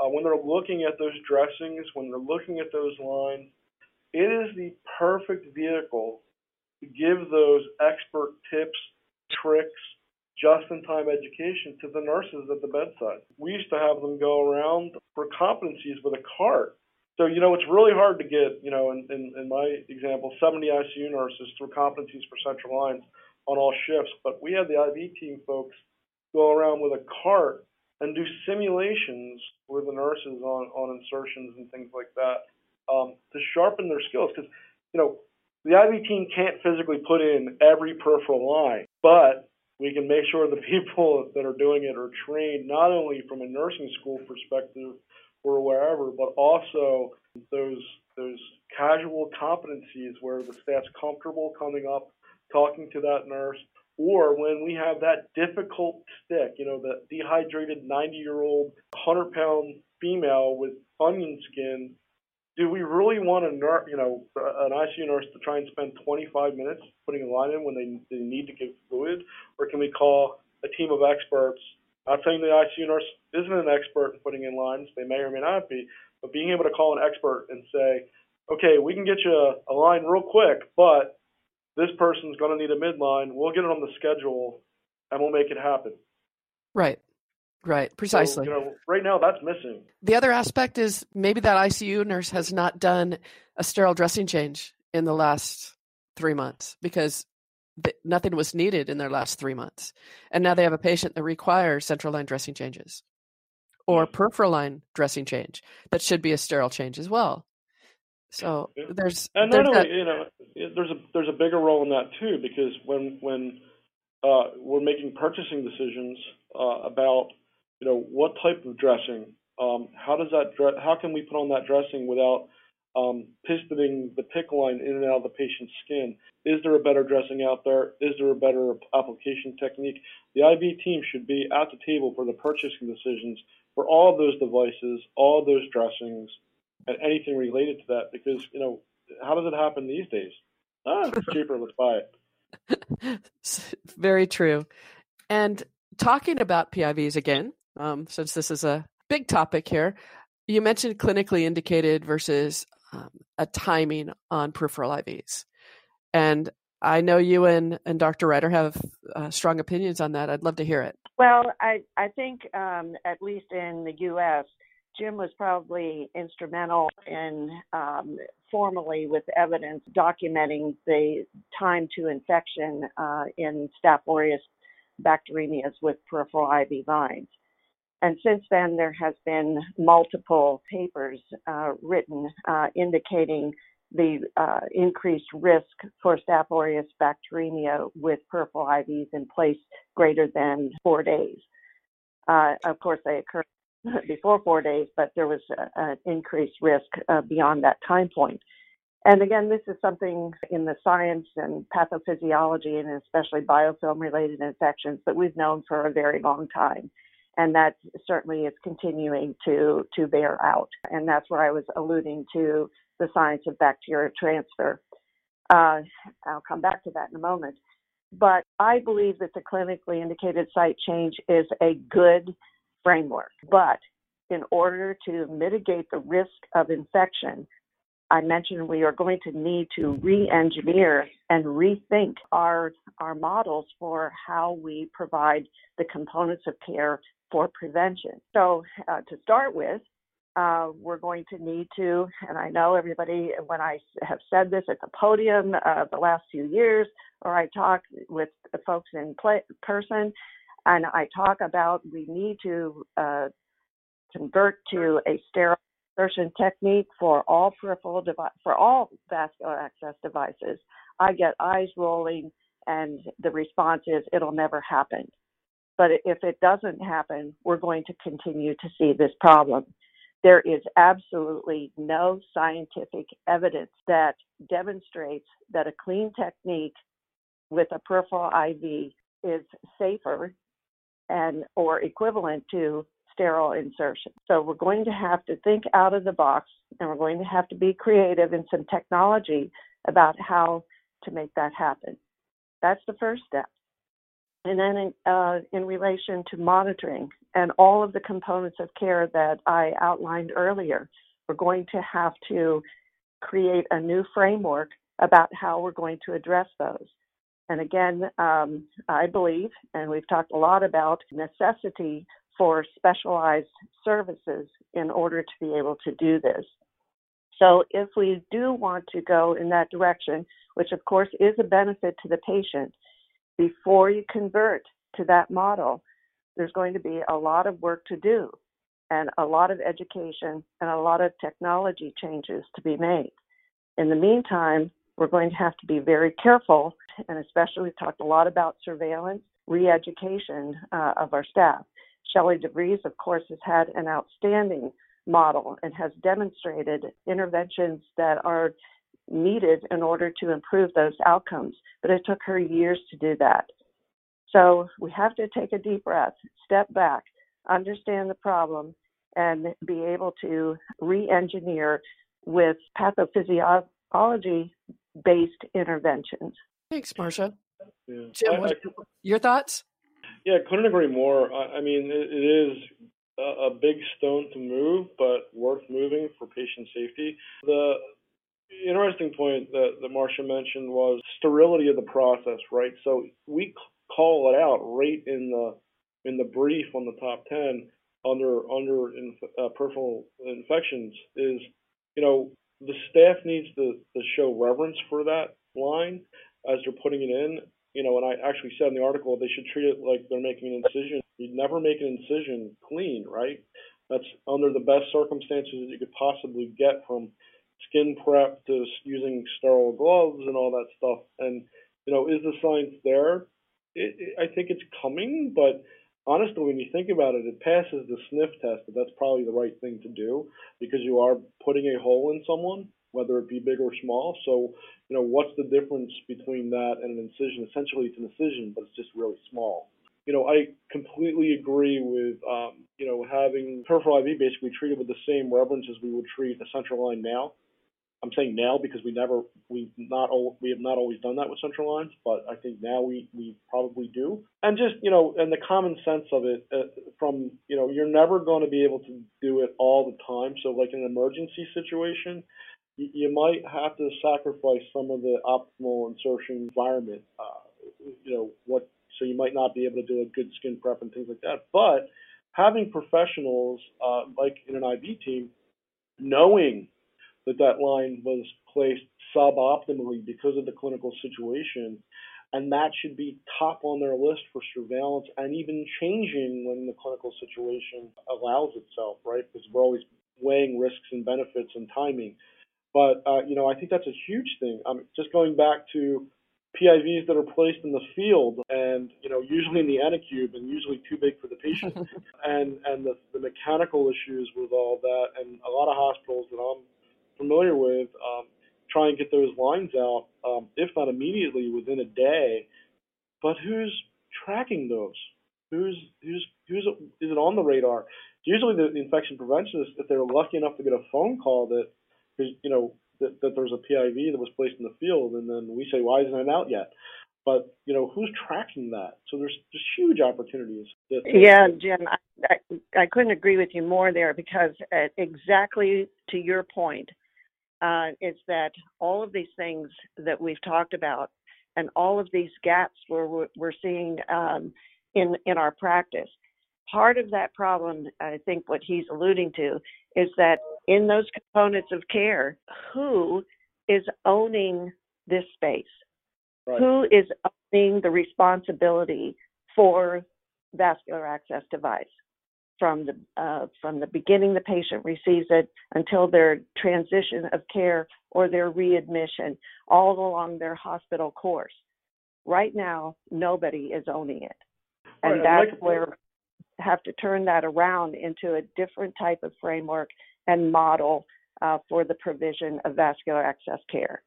Speaker 4: uh, when they're looking at those dressings, when they're looking at those lines, it is the perfect vehicle to give those expert tips, tricks, just-in-time education to the nurses at the bedside. We used to have them go around for competencies with a cart. So, you know, it's really hard to get, you know, in, in, in my example, 70 ICU nurses through competencies for central lines on all shifts. But we had the IV team folks go around with a cart and do simulations with the nurses on, on insertions and things like that um, to sharpen their skills. Because, you know, the IV team can't physically put in every peripheral line, but we can make sure the [laughs] people that are doing it are trained not only from a nursing school perspective or wherever, but also those those casual competencies where the staff's comfortable coming up, talking to that nurse, or when we have that difficult stick, you know, the dehydrated 90 year old, 100 pound female with onion skin do we really want a nurse, you know, an ICU nurse to try and spend 25 minutes putting a line in when they, they need to give fluid, or can we call a team of experts? Not saying the ICU nurse isn't an expert in putting in lines; they may or may not be, but being able to call an expert and say, okay, we can get you a, a line real quick, but this person's going to need a midline. We'll get it on the schedule, and we'll make it happen.
Speaker 6: Right. Right, precisely.
Speaker 4: So, you know, right now that's missing.
Speaker 6: The other aspect is maybe that ICU nurse has not done a sterile dressing change in the last three months because th- nothing was needed in their last three months. And now they have a patient that requires central line dressing changes or peripheral line dressing change that should be a sterile change as well. So yeah. there's
Speaker 4: and
Speaker 6: there's
Speaker 4: not only that, you know there's a there's a bigger role in that too because when when uh, we're making purchasing decisions uh, about you know, what type of dressing? Um, how does that dre- how can we put on that dressing without um, pistoning the PICC line in and out of the patient's skin? Is there a better dressing out there? Is there a better application technique? The IV team should be at the table for the purchasing decisions for all of those devices, all those dressings, and anything related to that. Because you know, how does it happen these days? Ah, it's cheaper. Let's buy it.
Speaker 6: Very true. And talking about PIVs again, um, since this is a big topic here. You mentioned clinically indicated versus um, a timing on peripheral IVs. And I know you and, and Dr. Ryder have uh, strong opinions on that. I'd love to hear it.
Speaker 5: Well, I, I think, um, at least in the U.S., Jim was probably instrumental in um, formally with evidence documenting the time to infection uh, in Staph aureus bacteremias with peripheral IV vines. And since then, there has been multiple papers uh, written uh, indicating the uh, increased risk for Staph aureus bacteremia with peripheral IVs in place greater than four days. Uh, of course, they occurred [laughs] before four days, but there was an increased risk uh, beyond that time point. And again, this is something in the science and pathophysiology and especially biofilm related infections that we've known for a very long time and that certainly is continuing to to bear out. And that's where I was alluding to the science of bacteria transfer. Uh, I'll come back to that in a moment. But I believe that the clinically indicated site change is a good framework. But in order to mitigate the risk of infection, I mentioned we are going to need to re-engineer and rethink our our models for how we provide the components of care for prevention. So, uh, to start with, uh, we're going to need to, and I know everybody, when I have said this at the podium uh, the last few years, or I talk with folks in play, person, and I talk about we need to uh, convert to a sterile insertion technique for all peripheral for all vascular access devices. I get eyes rolling, and the response is it'll never happen. But if it doesn't happen, we're going to continue to see this problem. There is absolutely no scientific evidence that demonstrates that a clean technique with a peripheral IV is safer and or equivalent to sterile insertion. So we're going to have to think out of the box and we're going to have to be creative in some technology about how to make that happen. That's the first step. And then in, uh, in relation to monitoring and all of the components of care that I outlined earlier, we're going to have to create a new framework about how we're going to address those. And again, um, I believe, and we've talked a lot about necessity for specialized services in order to be able to do this. So if we do want to go in that direction, which of course is a benefit to the patient, before you convert to that model, there's going to be a lot of work to do and a lot of education and a lot of technology changes to be made. In the meantime, we're going to have to be very careful, and especially we've talked a lot about surveillance, re education uh, of our staff. Shelley DeVries, of course, has had an outstanding model and has demonstrated interventions that are needed in order to improve those outcomes. But it took her years to do that. So we have to take a deep breath, step back, understand the problem, and be able to re engineer with pathophysiology based interventions.
Speaker 6: Thanks, Marcia.
Speaker 4: Yeah.
Speaker 6: Jim,
Speaker 4: I- I-
Speaker 6: your thoughts?
Speaker 4: Yeah, couldn't agree more. I, I mean, it, it is a, a big stone to move, but worth moving for patient safety. The interesting point that, that Marcia mentioned was sterility of the process, right? So we c- call it out right in the in the brief on the top ten under under inf- uh, peripheral infections is, you know, the staff needs to, to show reverence for that line as they're putting it in you know, and I actually said in the article they should treat it like they're making an incision. You'd never make an incision clean, right? That's under the best circumstances that you could possibly get from skin prep to using sterile gloves and all that stuff. And, you know, is the science there? It, it, I think it's coming, but honestly, when you think about it, it passes the sniff test that that's probably the right thing to do because you are putting a hole in someone, whether it be big or small. So, you know, what's the difference between that and an incision? Essentially, it's an incision, but it's just really small. You know, I completely agree with, um, you know, having peripheral IV basically treated with the same reverence as we would treat a central line now. I'm saying now because we never, we not, we have not always done that with central lines, but I think now we, we probably do. And just, you know, and the common sense of it uh, from, you know, you're never going to be able to do it all the time. So like in an emergency situation, you, you might have to sacrifice some of the optimal insertion environment. Uh, you know what? So you might not be able to do a good skin prep and things like that. But having professionals uh, like in an IV team, knowing that that line was placed suboptimally because of the clinical situation, and that should be top on their list for surveillance and even changing when the clinical situation allows itself, right? Because we're always weighing risks and benefits and timing. But uh, you know, I think that's a huge thing. Um, just going back to PIVs that are placed in the field, and you know, usually in the antecube, and usually too big for the patient, [laughs] and and the, the mechanical issues with all that, and a lot of hospitals that I'm familiar with um, try and get those lines out, um, if not immediately, within a day. But who's tracking those? Who's who's who's is it on the radar? Usually, the infection preventionists, if they're lucky enough to get a phone call that you know that, that there's a PIV that was placed in the field, and then we say, why isn't it out yet? But you know, who's tracking that? So there's just huge opportunities. That,
Speaker 5: Yeah, Jim, I, I, I couldn't agree with you more there because uh, exactly to your point, uh, is that all of these things that we've talked about and all of these gaps where we're, we're seeing um, in in our practice. Part of that problem, I think, what he's alluding to, is that in those components of care, who is owning this space?
Speaker 4: Right.
Speaker 5: Who is owning the responsibility for vascular access device from the uh, from the beginning the patient receives it until their transition of care or their readmission, all along their hospital course. Right now, nobody is owning it, and
Speaker 4: Right,
Speaker 5: that's
Speaker 4: like-
Speaker 5: where have to turn that around into a different type of framework and model uh, for the provision of vascular access care.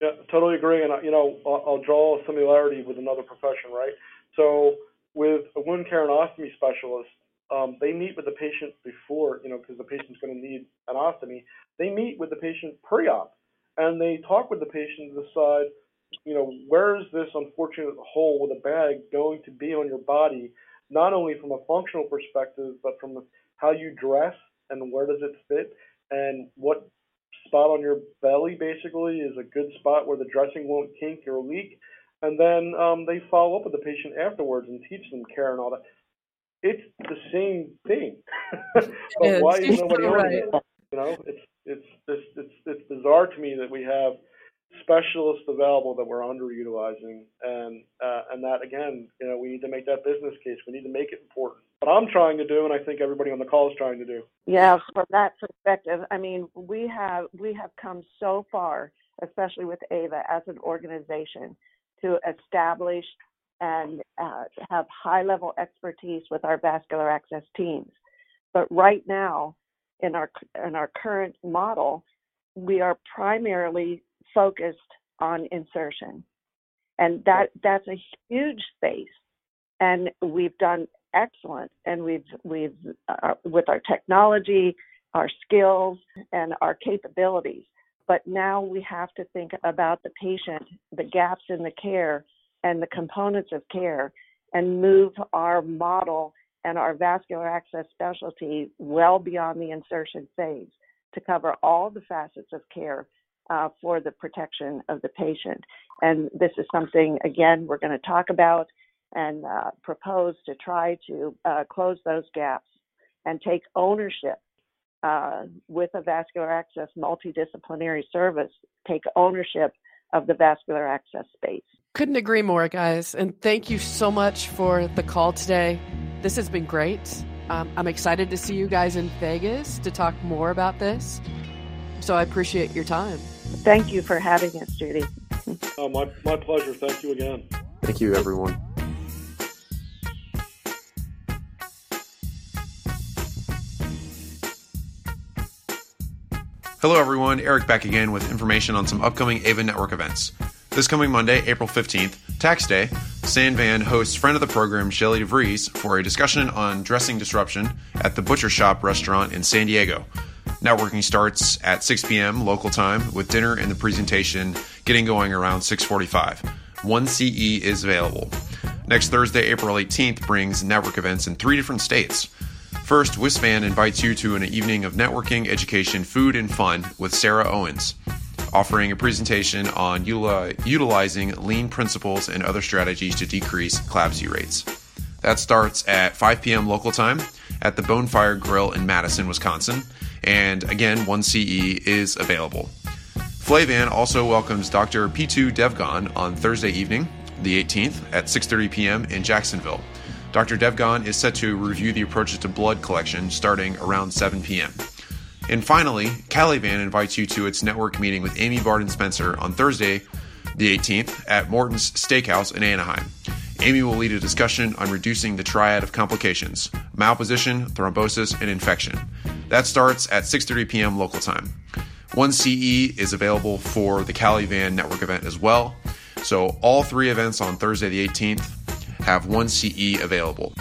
Speaker 4: Yeah, totally agree. And, uh, you know, I'll, I'll draw a similarity with another profession, right? So with a wound care and ostomy specialist, um, they meet with the patient before, you know, because the patient's going to need an ostomy. They meet with the patient pre-op, and they talk with the patient to decide, you know, where is this unfortunate hole with a bag going to be on your body, not only from a functional perspective, but from how you dress and where does it fit, and what spot on your belly basically is a good spot where the dressing won't kink or leak. And then um, they follow up with the patient afterwards and teach them care and all that. It's the same thing, [laughs] but
Speaker 6: is.
Speaker 4: why is nobody
Speaker 6: You're
Speaker 4: it? You know, it's it's it's it's it's bizarre to me that we have specialists available that we're underutilizing, and uh, and that again, you know, we need to make that business case. We need to make it important. What I'm trying to do, and I think everybody on the call is trying to do.
Speaker 5: Yeah, from that perspective, I mean, we have we have come so far, especially with AVA as an organization, to establish and uh, have high level expertise with our vascular access teams. But right now, in our in our current model, we are primarily focused on insertion, and that that's a huge space. And we've done excellent, and we've we've uh, with our technology, our skills, and our capabilities. But now we have to think about the patient, the gaps in the care, and the components of care, and move our model and our vascular access specialty well beyond the insertion phase to cover all the facets of care uh, for the protection of the patient. And this is something, again, we're going to talk about and uh, propose to try to uh, close those gaps and take ownership uh, with a vascular access multidisciplinary service, take ownership of the vascular access space.
Speaker 6: Couldn't agree more, guys. And thank you so much for the call today. This has been great. Um, I'm excited to see you guys in Vegas to talk more about this. So I appreciate your time.
Speaker 5: Thank you for having us, Judy.
Speaker 4: Uh, my, my pleasure. Thank you again.
Speaker 2: Thank you, everyone. Hello, everyone. Eric back again with information on some upcoming AVA Network events. This coming Monday, April 15th, Tax Day, Sandvan hosts friend of the program Shelly DeVries for a discussion on dressing disruption at the Butcher Shop restaurant in San Diego. Networking starts at 6 p.m. local time with dinner and the presentation getting going around 6:45. One CE is available. Next Thursday, April 18th brings network events in three different states. First, WISVAN invites you to an evening of networking, education, food, and fun with Sarah Owens, offering a presentation on utilizing lean principles and other strategies to decrease CLABSI rates. That starts at 5 p.m. local time at the Bonfyre Grill in Madison, Wisconsin. And again, 1CE is available. Flavan also welcomes Dr. P2 Devgan on Thursday evening, the 18th, at 6:30 p.m. in Jacksonville. Dr. Devgan is set to review the approaches to blood collection starting around 7 p.m. And finally, Calivan invites you to its network meeting with Amy Barden Spencer on Thursday, the 18th, at Morton's Steakhouse in Anaheim. Amy will lead a discussion on reducing the triad of complications malposition, thrombosis, and infection. That starts at 6:30 p.m. local time. 1CE is available for the Calivan network event as well. So all three events on Thursday the 18th have 1CE available.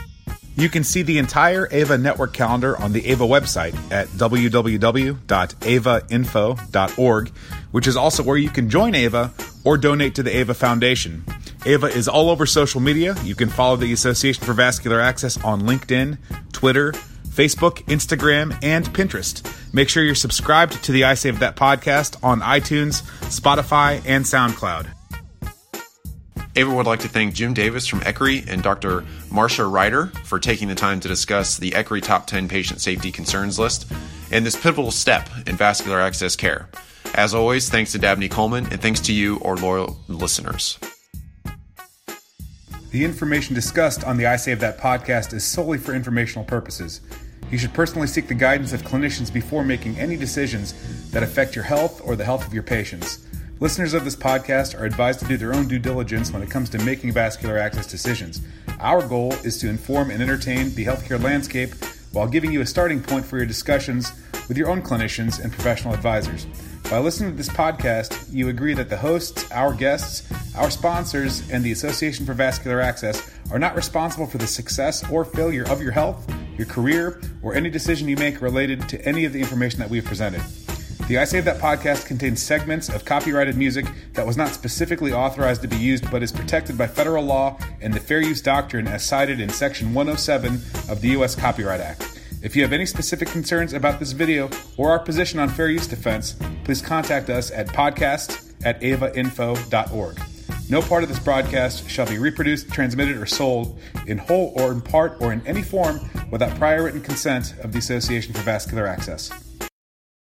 Speaker 1: You can see the entire AVA network calendar on the AVA website at www.avainfo.org, which is also where you can join AVA or donate to the AVA Foundation. AVA is all over social media. You can follow the Association for Vascular Access on LinkedIn, Twitter, Facebook, Instagram, and Pinterest. Make sure you're subscribed to the I Save That podcast on iTunes, Spotify, and SoundCloud.
Speaker 2: Ava would like to thank Jim Davis from ECRI and Dr. Marcia Ryder for taking the time to discuss the ECRI Top 10 Patient Safety Concerns list and this pivotal step in vascular access care. As always, thanks to Dabney Coleman and thanks to you, our loyal listeners.
Speaker 1: The information discussed on the I Save That podcast is solely for informational purposes. You should personally seek the guidance of clinicians before making any decisions that affect your health or the health of your patients. Listeners of this podcast are advised to do their own due diligence when it comes to making vascular access decisions. Our goal is to inform and entertain the healthcare landscape while giving you a starting point for your discussions with your own clinicians and professional advisors. By listening to this podcast, you agree that the hosts, our guests, our sponsors, and the Association for Vascular Access are not responsible for the success or failure of your health, your career, or any decision you make related to any of the information that we've presented. The I Save That podcast contains segments of copyrighted music that was not specifically authorized to be used but is protected by federal law and the Fair Use Doctrine as cited in Section 107 of the U.S. Copyright Act. If you have any specific concerns about this video or our position on fair use defense, please contact us at podcast at avainfo.org. No part of this broadcast shall be reproduced, transmitted, or sold in whole or in part or in any form without prior written consent of the Association for Vascular Access.